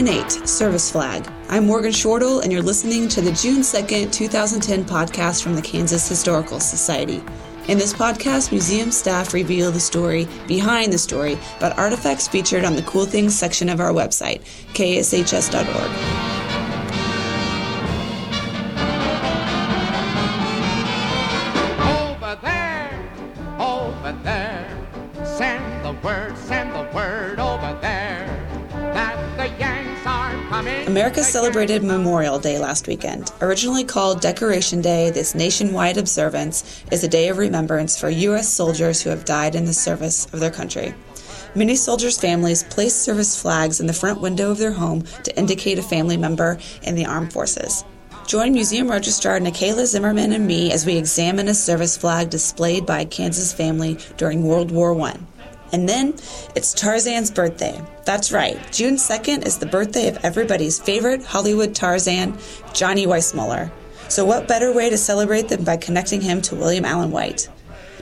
108 Service Flag. I'm Morgan Shortle, and you're listening to the June 2nd, 2010 podcast from the Kansas Historical Society. In this podcast, museum staff reveal the story behind the story about artifacts featured on the Cool Things section of our website, kshs.org. America celebrated Memorial Day last weekend. Originally called Decoration Day, this nationwide observance is a day of remembrance for U.S. soldiers who have died in the service of their country. Many soldiers' families place service flags in the front window of their home to indicate a family member in the armed forces. Join Museum Registrar Nikayla Zimmerman and me as we examine a service flag displayed by a Kansas family during World War I. And then it's Tarzan's birthday. That's right, June 2nd is the birthday of everybody's favorite Hollywood Tarzan, Johnny Weissmuller. So, what better way to celebrate than by connecting him to William Allen White?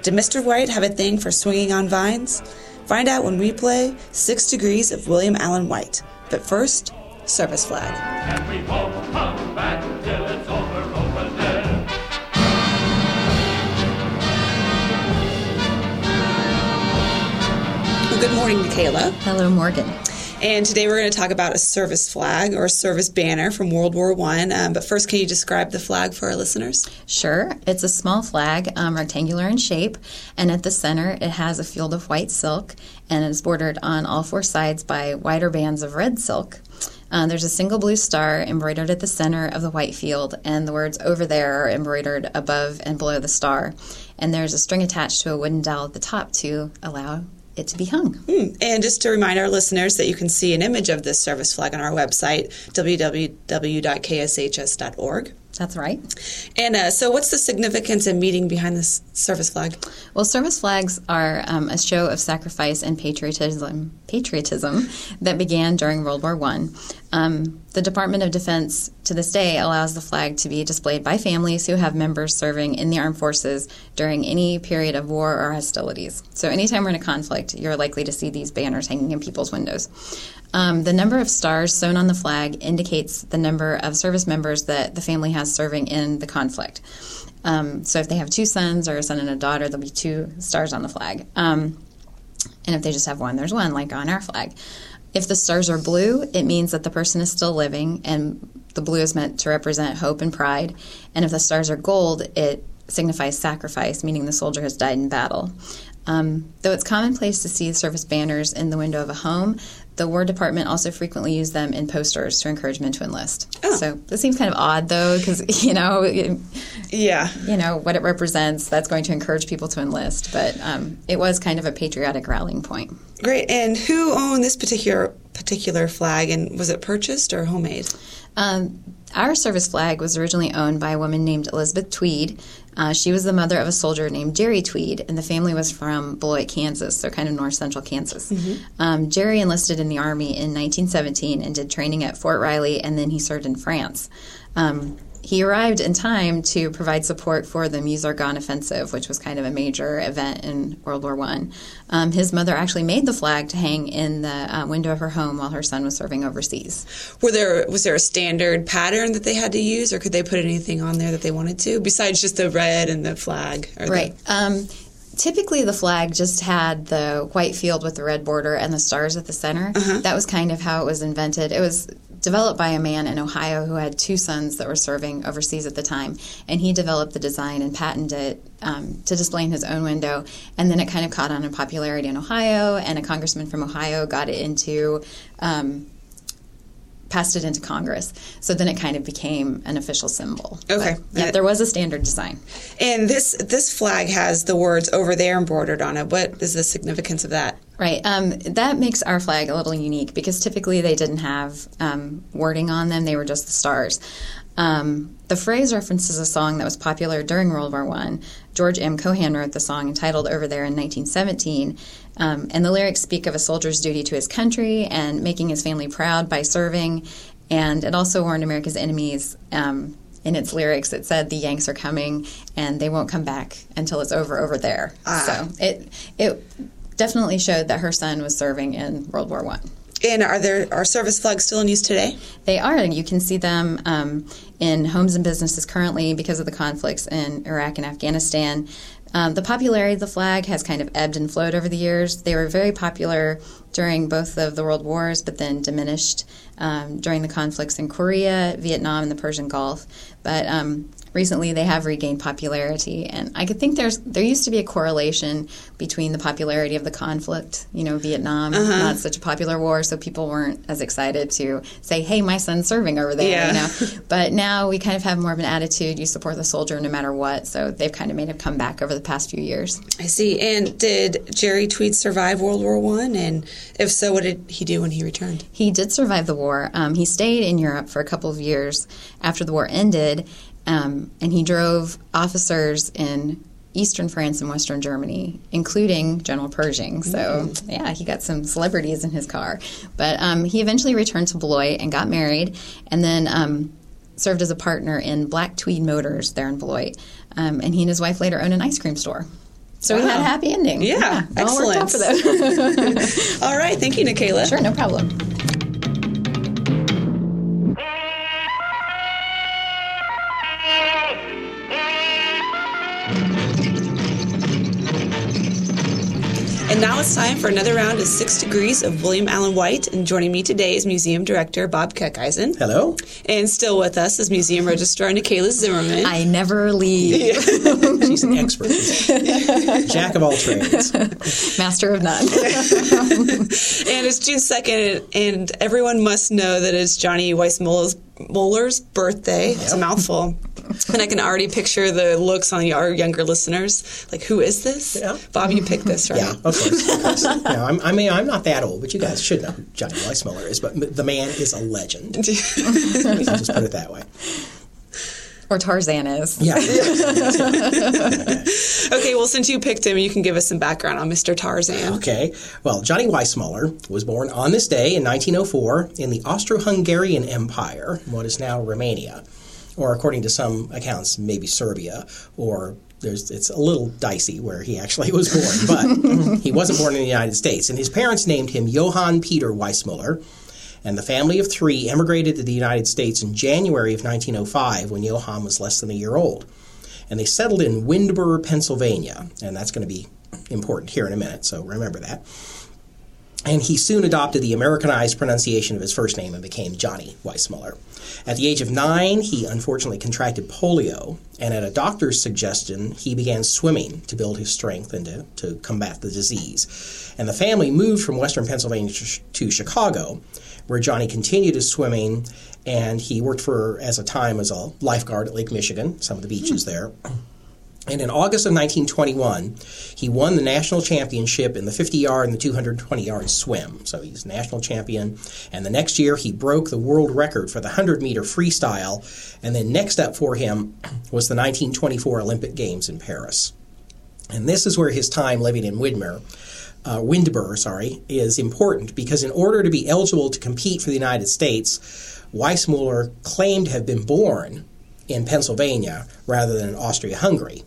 Did Mr. White have a thing for swinging on vines? Find out when we play Six Degrees of William Allen White. But first, service flag. Good morning, Nikayla. Hello, Morgan. And today we're going to talk about a service flag or a service banner from World War One. Um, but first, can you describe the flag for our listeners? Sure. It's a small flag, um, rectangular in shape, and at the center it has a field of white silk and it's bordered on all four sides by wider bands of red silk. Uh, there's a single blue star embroidered at the center of the white field, and the words over there are embroidered above and below the star. And there's a string attached to a wooden dowel at the top to allow it to be hung. Hmm. And just to remind our listeners that you can see an image of this service flag on our website, www.kshs.org. That's right. And uh, so, what's the significance and meaning behind this service flag? Well, service flags are um, a show of sacrifice and patriotism, patriotism that began during World War One. Um, the Department of Defense to this day allows the flag to be displayed by families who have members serving in the armed forces during any period of war or hostilities. So, anytime we're in a conflict, you're likely to see these banners hanging in people's windows. Um, the number of stars sewn on the flag indicates the number of service members that the family has serving in the conflict. Um, so if they have two sons or a son and a daughter, there'll be two stars on the flag. Um, and if they just have one, there's one, like on our flag. If the stars are blue, it means that the person is still living, and the blue is meant to represent hope and pride. And if the stars are gold, it signifies sacrifice, meaning the soldier has died in battle. Um, though it's commonplace to see service banners in the window of a home, the War Department also frequently used them in posters to encourage men to enlist. Oh. So this seems kind of odd, though, because you know, it- Yeah. you know what it represents. That's going to encourage people to enlist, but um, it was kind of a patriotic rallying point. Great. And who owned this particular particular flag? And was it purchased or homemade? Um, our service flag was originally owned by a woman named Elizabeth Tweed. Uh, she was the mother of a soldier named Jerry Tweed, and the family was from Beloit, Kansas, so kind of north central Kansas. Um, Jerry enlisted in the Army in 1917 and did training at Fort Riley, and then he served in France. Um, he arrived in time to provide support for the Meuse-Argonne offensive, which was kind of a major event in World War One. Um, his mother actually made the flag to hang in the uh, window of her home while her son was serving overseas. Were there was there a standard pattern that they had to use, or could they put anything on there that they wanted to besides just the red and the flag? Or the- Right. Um, typically, the flag just had the white field with the red border and the stars at the center. That was kind of how it was invented. It was developed by a man in Ohio who had two sons that were serving overseas at the time, and he developed the design and patented it um, to display in his own window. And then it kind of caught on in popularity in Ohio, and a congressman from Ohio got it into. Um, passed it into Congress. So then it kind of became an official symbol. Okay. But, yeah, there was a standard design. And this this flag has the words over there embroidered on it. What is the significance of that? Right. Um, that makes our flag a little unique because typically they didn't have um, wording on them; they were just the stars. Um, the phrase references a song that was popular during World War One. George M. Cohan wrote the song entitled "Over There" in 1917, um, and the lyrics speak of a soldier's duty to his country and making his family proud by serving. And it also warned America's enemies. Um, in its lyrics, it said the Yanks are coming and they won't come back until it's over over there. So it it definitely showed that her son was serving in World War One. And are there are service flags still in use today? They are. and You can see them um, in homes and businesses currently because of the conflicts in Iraq and Afghanistan. Um, the popularity of the flag has kind of ebbed and flowed over the years. They were very popular during both of the world wars, but then diminished um, during the conflicts in Korea, Vietnam, and the Persian Gulf. But um, recently they have regained popularity and i could think there's there used to be a correlation between the popularity of the conflict you know vietnam Uh-huh. not such a popular war so people weren't as excited to say hey my son's serving over there Yeah. you know but now we kind of have more of an attitude you support the soldier no matter what so they've kind of made a comeback over the past few years I see. And did Jerry Tweed survive World War One? And if so, what did he do when he returned? He did survive the war. Um, he stayed in Europe for a couple of years after the war ended, um, and he drove officers in eastern France and western Germany, including General Pershing. So, yeah, he got some celebrities in his car. But um, he eventually returned to Beloit and got married, and then um, served as a partner in Black Tweed Motors there in Beloit. Um, and he and his wife later owned an ice cream store. So he had a happy ending. Yeah, excellent. all out for them. All right, thank you, Nikayla. sure, no problem. And now it's time for another round of Six Degrees of William Allen White. And joining me today is Museum Director Bob Keckeisen. Hello. And still with us is Museum Registrar Nikayla Zimmerman. I never leave. She's an expert. Jack of all trades. Master of none. And it's June 2nd, and everyone must know that it's Johnny Weissmuller's Muller's birthday. It's a mouthful. And I can already picture the looks on our younger listeners. Like, who is this? Yeah. Bob, you picked this, right? Yeah, of course. Of course. You I'm, I mean, I'm not that old, but you guys should know who Johnny Weissmuller is. But the man is a legend. Let's just put it that way. or Tarzan is. Yeah. Okay, well, since you picked him, you can give us some background on Mr. Tarzan. Okay. Well, Johnny Weissmuller was born on this day in 1904 in the Austro-Hungarian Empire, what is now Romania, or according to some accounts, maybe Serbia, or there's it's a little dicey where he actually was born, but he wasn't born in the United States. And his parents named him Johann Peter Weissmuller. And the family of three emigrated to the United States in January of 1905 when Johann was less than a year old. And they settled in Windber, Pennsylvania. And that's going to be important here in a minute, so remember that. And he soon adopted the Americanized pronunciation of his first name and became Johnny Weissmuller. At the age of nine, he unfortunately contracted polio, and at a doctor's suggestion, he began swimming to build his strength and to, to combat the disease. And the family moved from western Pennsylvania to, to Chicago, where Johnny continued his swimming, and he worked for, as a time, as a lifeguard at Lake Michigan, some of the beaches hmm. there. And in August of 1921, he won the national championship in the 50 yard and the 220 yard swim. So he's national champion. And the next year, he broke the world record for the 100 meter freestyle. And then next up for him was the 1924 Olympic Games in Paris. And this is where his time living in Widmer, uh, Windber, sorry, is important because in order to be eligible to compete for the United States, Weissmuller claimed to have been born in Pennsylvania rather than in Austria-Hungary.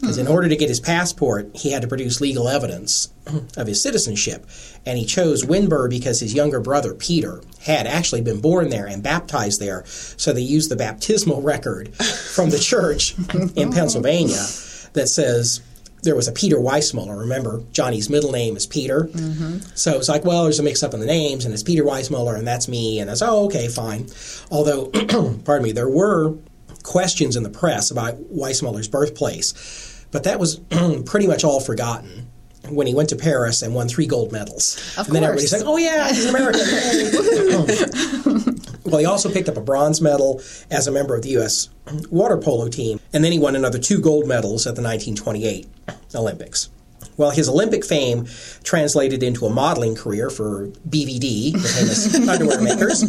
Because in order to get his passport, he had to produce legal evidence of his citizenship. And he chose Windber because his younger brother, Peter, had actually been born there and baptized there. So they used the baptismal record from the church in Pennsylvania that says there was a Peter Weissmuller. Remember, Johnny's middle name is Peter. Mm-hmm. So it's like, well, there's a mix up in the names, and it's Peter Weissmuller, and that's me. And I said, oh, okay, fine. Although, pardon me, there were questions in the press about Weissmuller's birthplace, but that was pretty much all forgotten when he went to Paris and won three gold medals. Of and then everybody's course. like, oh, yeah, he's an American. Well, he also picked up a bronze medal as a member of the U.S. water polo team, and then he won another two gold medals at the 1928 Olympics. Well, his Olympic fame translated into a modeling career for BVD, the famous underwear makers.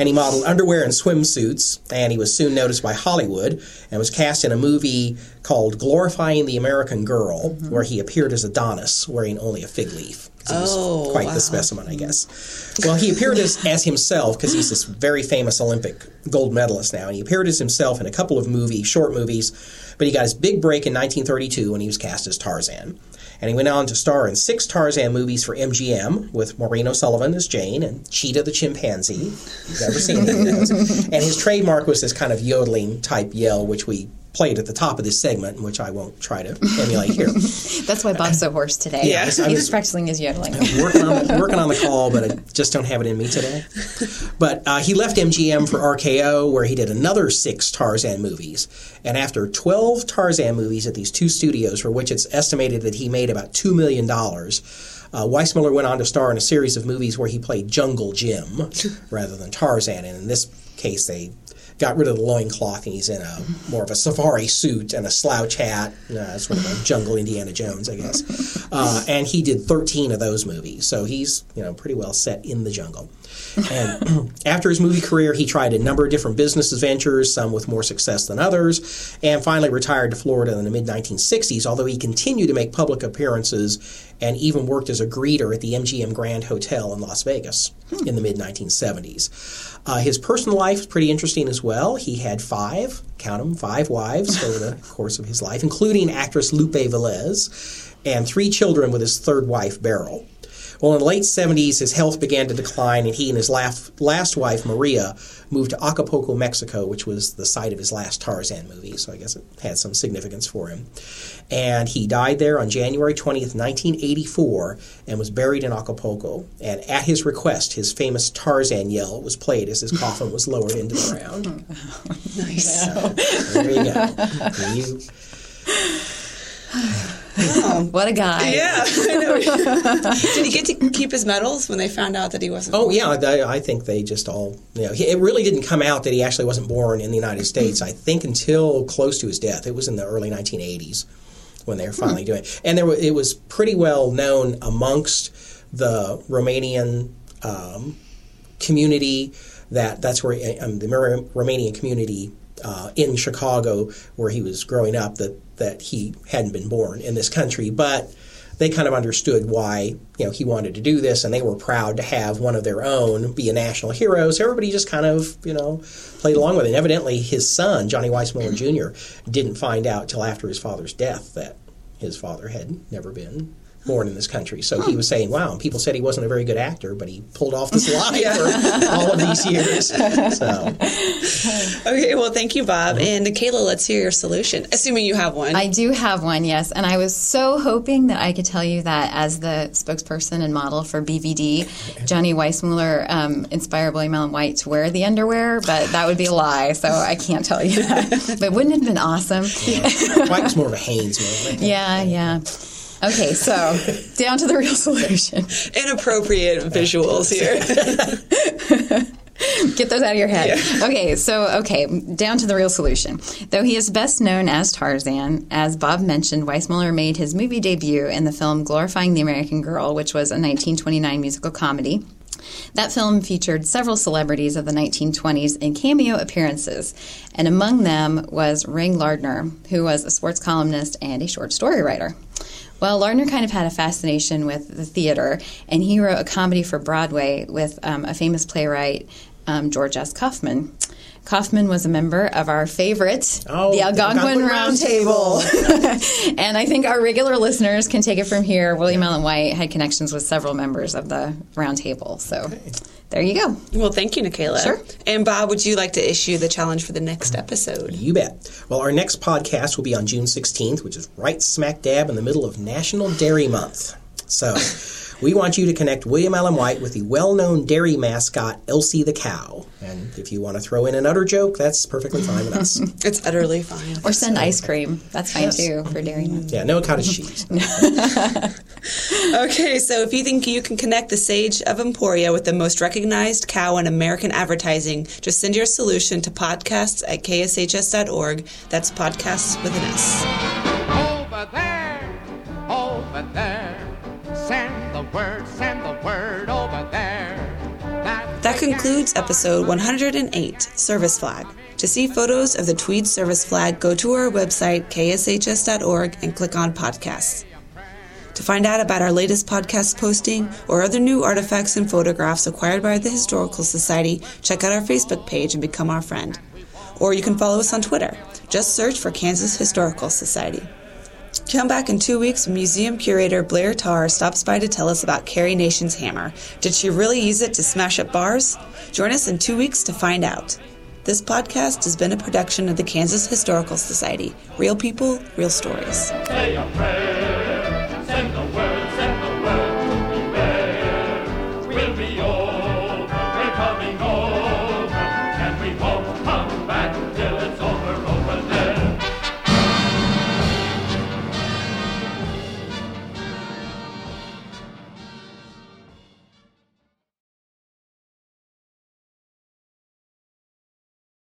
And he modeled underwear and swimsuits, and he was soon noticed by Hollywood and was cast in a movie called Glorifying the American Girl, mm-hmm. where he appeared as Adonis wearing only a fig leaf. he was Oh, quite wow. the specimen, I guess. Well, he appeared as, as himself because he's this very famous Olympic gold medalist now, and he appeared as himself in a couple of movies, short movies. But he got his big break in 1932 when he was cast as Tarzan. And he went on to star in six Tarzan movies for MGM with Maureen O'Sullivan as Jane and Cheetah the chimpanzee. You've ever seen those. And his trademark was this kind of yodeling type yell, which we played at the top of this segment, which I won't try to emulate here. That's why Bob's so hoarse today. Yeah, he's, was- practicing his yodeling. working on the, working on the call, but I just don't have it in me today. But uh, he left MGM for RKO, where he did another six Tarzan movies. And after 12 Tarzan movies at these two studios, for which it's estimated that he made about $2 million, uh, Weissmuller went on to star in a series of movies where he played Jungle Jim rather than Tarzan. And in this case, they got rid of the loincloth and he's in a more of a safari suit and a slouch hat, uh, sort of a jungle Indiana Jones, I guess. Uh, and he did 13 of those movies, so he's you know pretty well set in the jungle. And after his movie career, he tried a number of different business ventures, some with more success than others, and finally retired to Florida in the mid 1960s. Although he continued to make public appearances and even worked as a greeter at the MGM Grand Hotel in Las Vegas in the mid 1970s. Uh, his personal life is pretty interesting as well. He had five, count them, five wives over the course of his life, including actress Lupe Velez, and three children with his third wife, Beryl. Well, in the late 70s, his health began to decline, and he and his last, last wife, Maria, moved to Acapulco, Mexico, which was the site of his last Tarzan movie, so I guess it had some significance for him. And he died there on January 20th, 1984, and was buried in Acapulco. And at his request, his famous Tarzan yell was played as his coffin was lowered into the ground. Nice. There you go. You- What a guy. Yeah. Did he get to keep his medals when they found out that he wasn't? Oh yeah, I, I think they just all. You know, he- it really didn't come out that he actually wasn't born in the United States. I think until close to his death. It was in the early 1980s when they were finally doing it, and there was, it was pretty well known amongst the Romanian um, community that that's where um, the Romanian community uh, in Chicago, where he was growing up, that that he hadn't been born in this country, but they kind of understood why you know he wanted to do this, and they were proud to have one of their own be a national hero. So everybody just kind of you know played along with it. And evidently, his son Johnny Weissmuller Jr. didn't find out till after his father's death that his father had never been born in this country. So he was saying, "Wow." And people said he wasn't a very good actor, but he pulled off this lie for all of these years. So Okay, well, thank you, Bob. And Kayla, let's hear your solution, assuming you have one. I do have one, yes. And I was so hoping that I could tell you that as the spokesperson and model for BVD, Johnny Weissmuller um, inspired William Allen White to wear the underwear, but that would be a lie, so I can't tell you that. but wouldn't it have been awesome? White was more of a Hanes man. I think. Yeah, yeah. Okay, so down to the real solution. Inappropriate visuals here. Get those out of your head. Okay, so okay, down to the real solution. Though he is best known as Tarzan, as Bob mentioned, Weissmuller made his movie debut in the film Glorifying the American Girl, which was a 1929 musical comedy. That film featured several celebrities of the 1920s in cameo appearances, and among them was Ring Lardner, who was a sports columnist and a short story writer. Well, Lardner kind of had a fascination with the theater, and he wrote a comedy for Broadway with um, a famous playwright, um, George S. Kaufman. Kaufman was a member of our favorite, Oh, the Algonquin Algonquin Round Table. and I think our regular listeners can take it from here. William Allen White had connections with several members of the Round Table. So there you go. well, thank you, Nikayla. Sure. And Bob, would you like to issue the challenge for the next episode? You bet. Well, our next podcast will be on June 16th, which is right smack dab in the middle of National Dairy Month. So, we want you to connect William Allen White with the well known dairy mascot, Elsie the Cow. And if you want to throw in an udder joke, that's perfectly fine with us. It's utterly fine. Or send ice cream. That's fine too for Dairy Month. Yeah, no cottage cheese. Okay, so if you think you can connect the Sage of Emporia with the most recognized cow in American advertising, just send your solution to podcasts at kshs.org. That's podcasts with an S. concludes episode 108, Service Flag. To see photos of the Tweed Service Flag, go to our website, kshs.org, and click on Podcasts. To find out about our latest podcast posting or other new artifacts and photographs acquired by the Historical Society, check out our Facebook page and become our friend. Or you can follow us on Twitter. Just search for Kansas Historical Society. Come back in two weeks when museum curator Blair Tarr stops by to tell us about Carrie Nation's hammer. Did she really use it to smash up bars? Join us in two weeks to find out. This podcast has been a production of the Kansas Historical Society. Real people, real stories.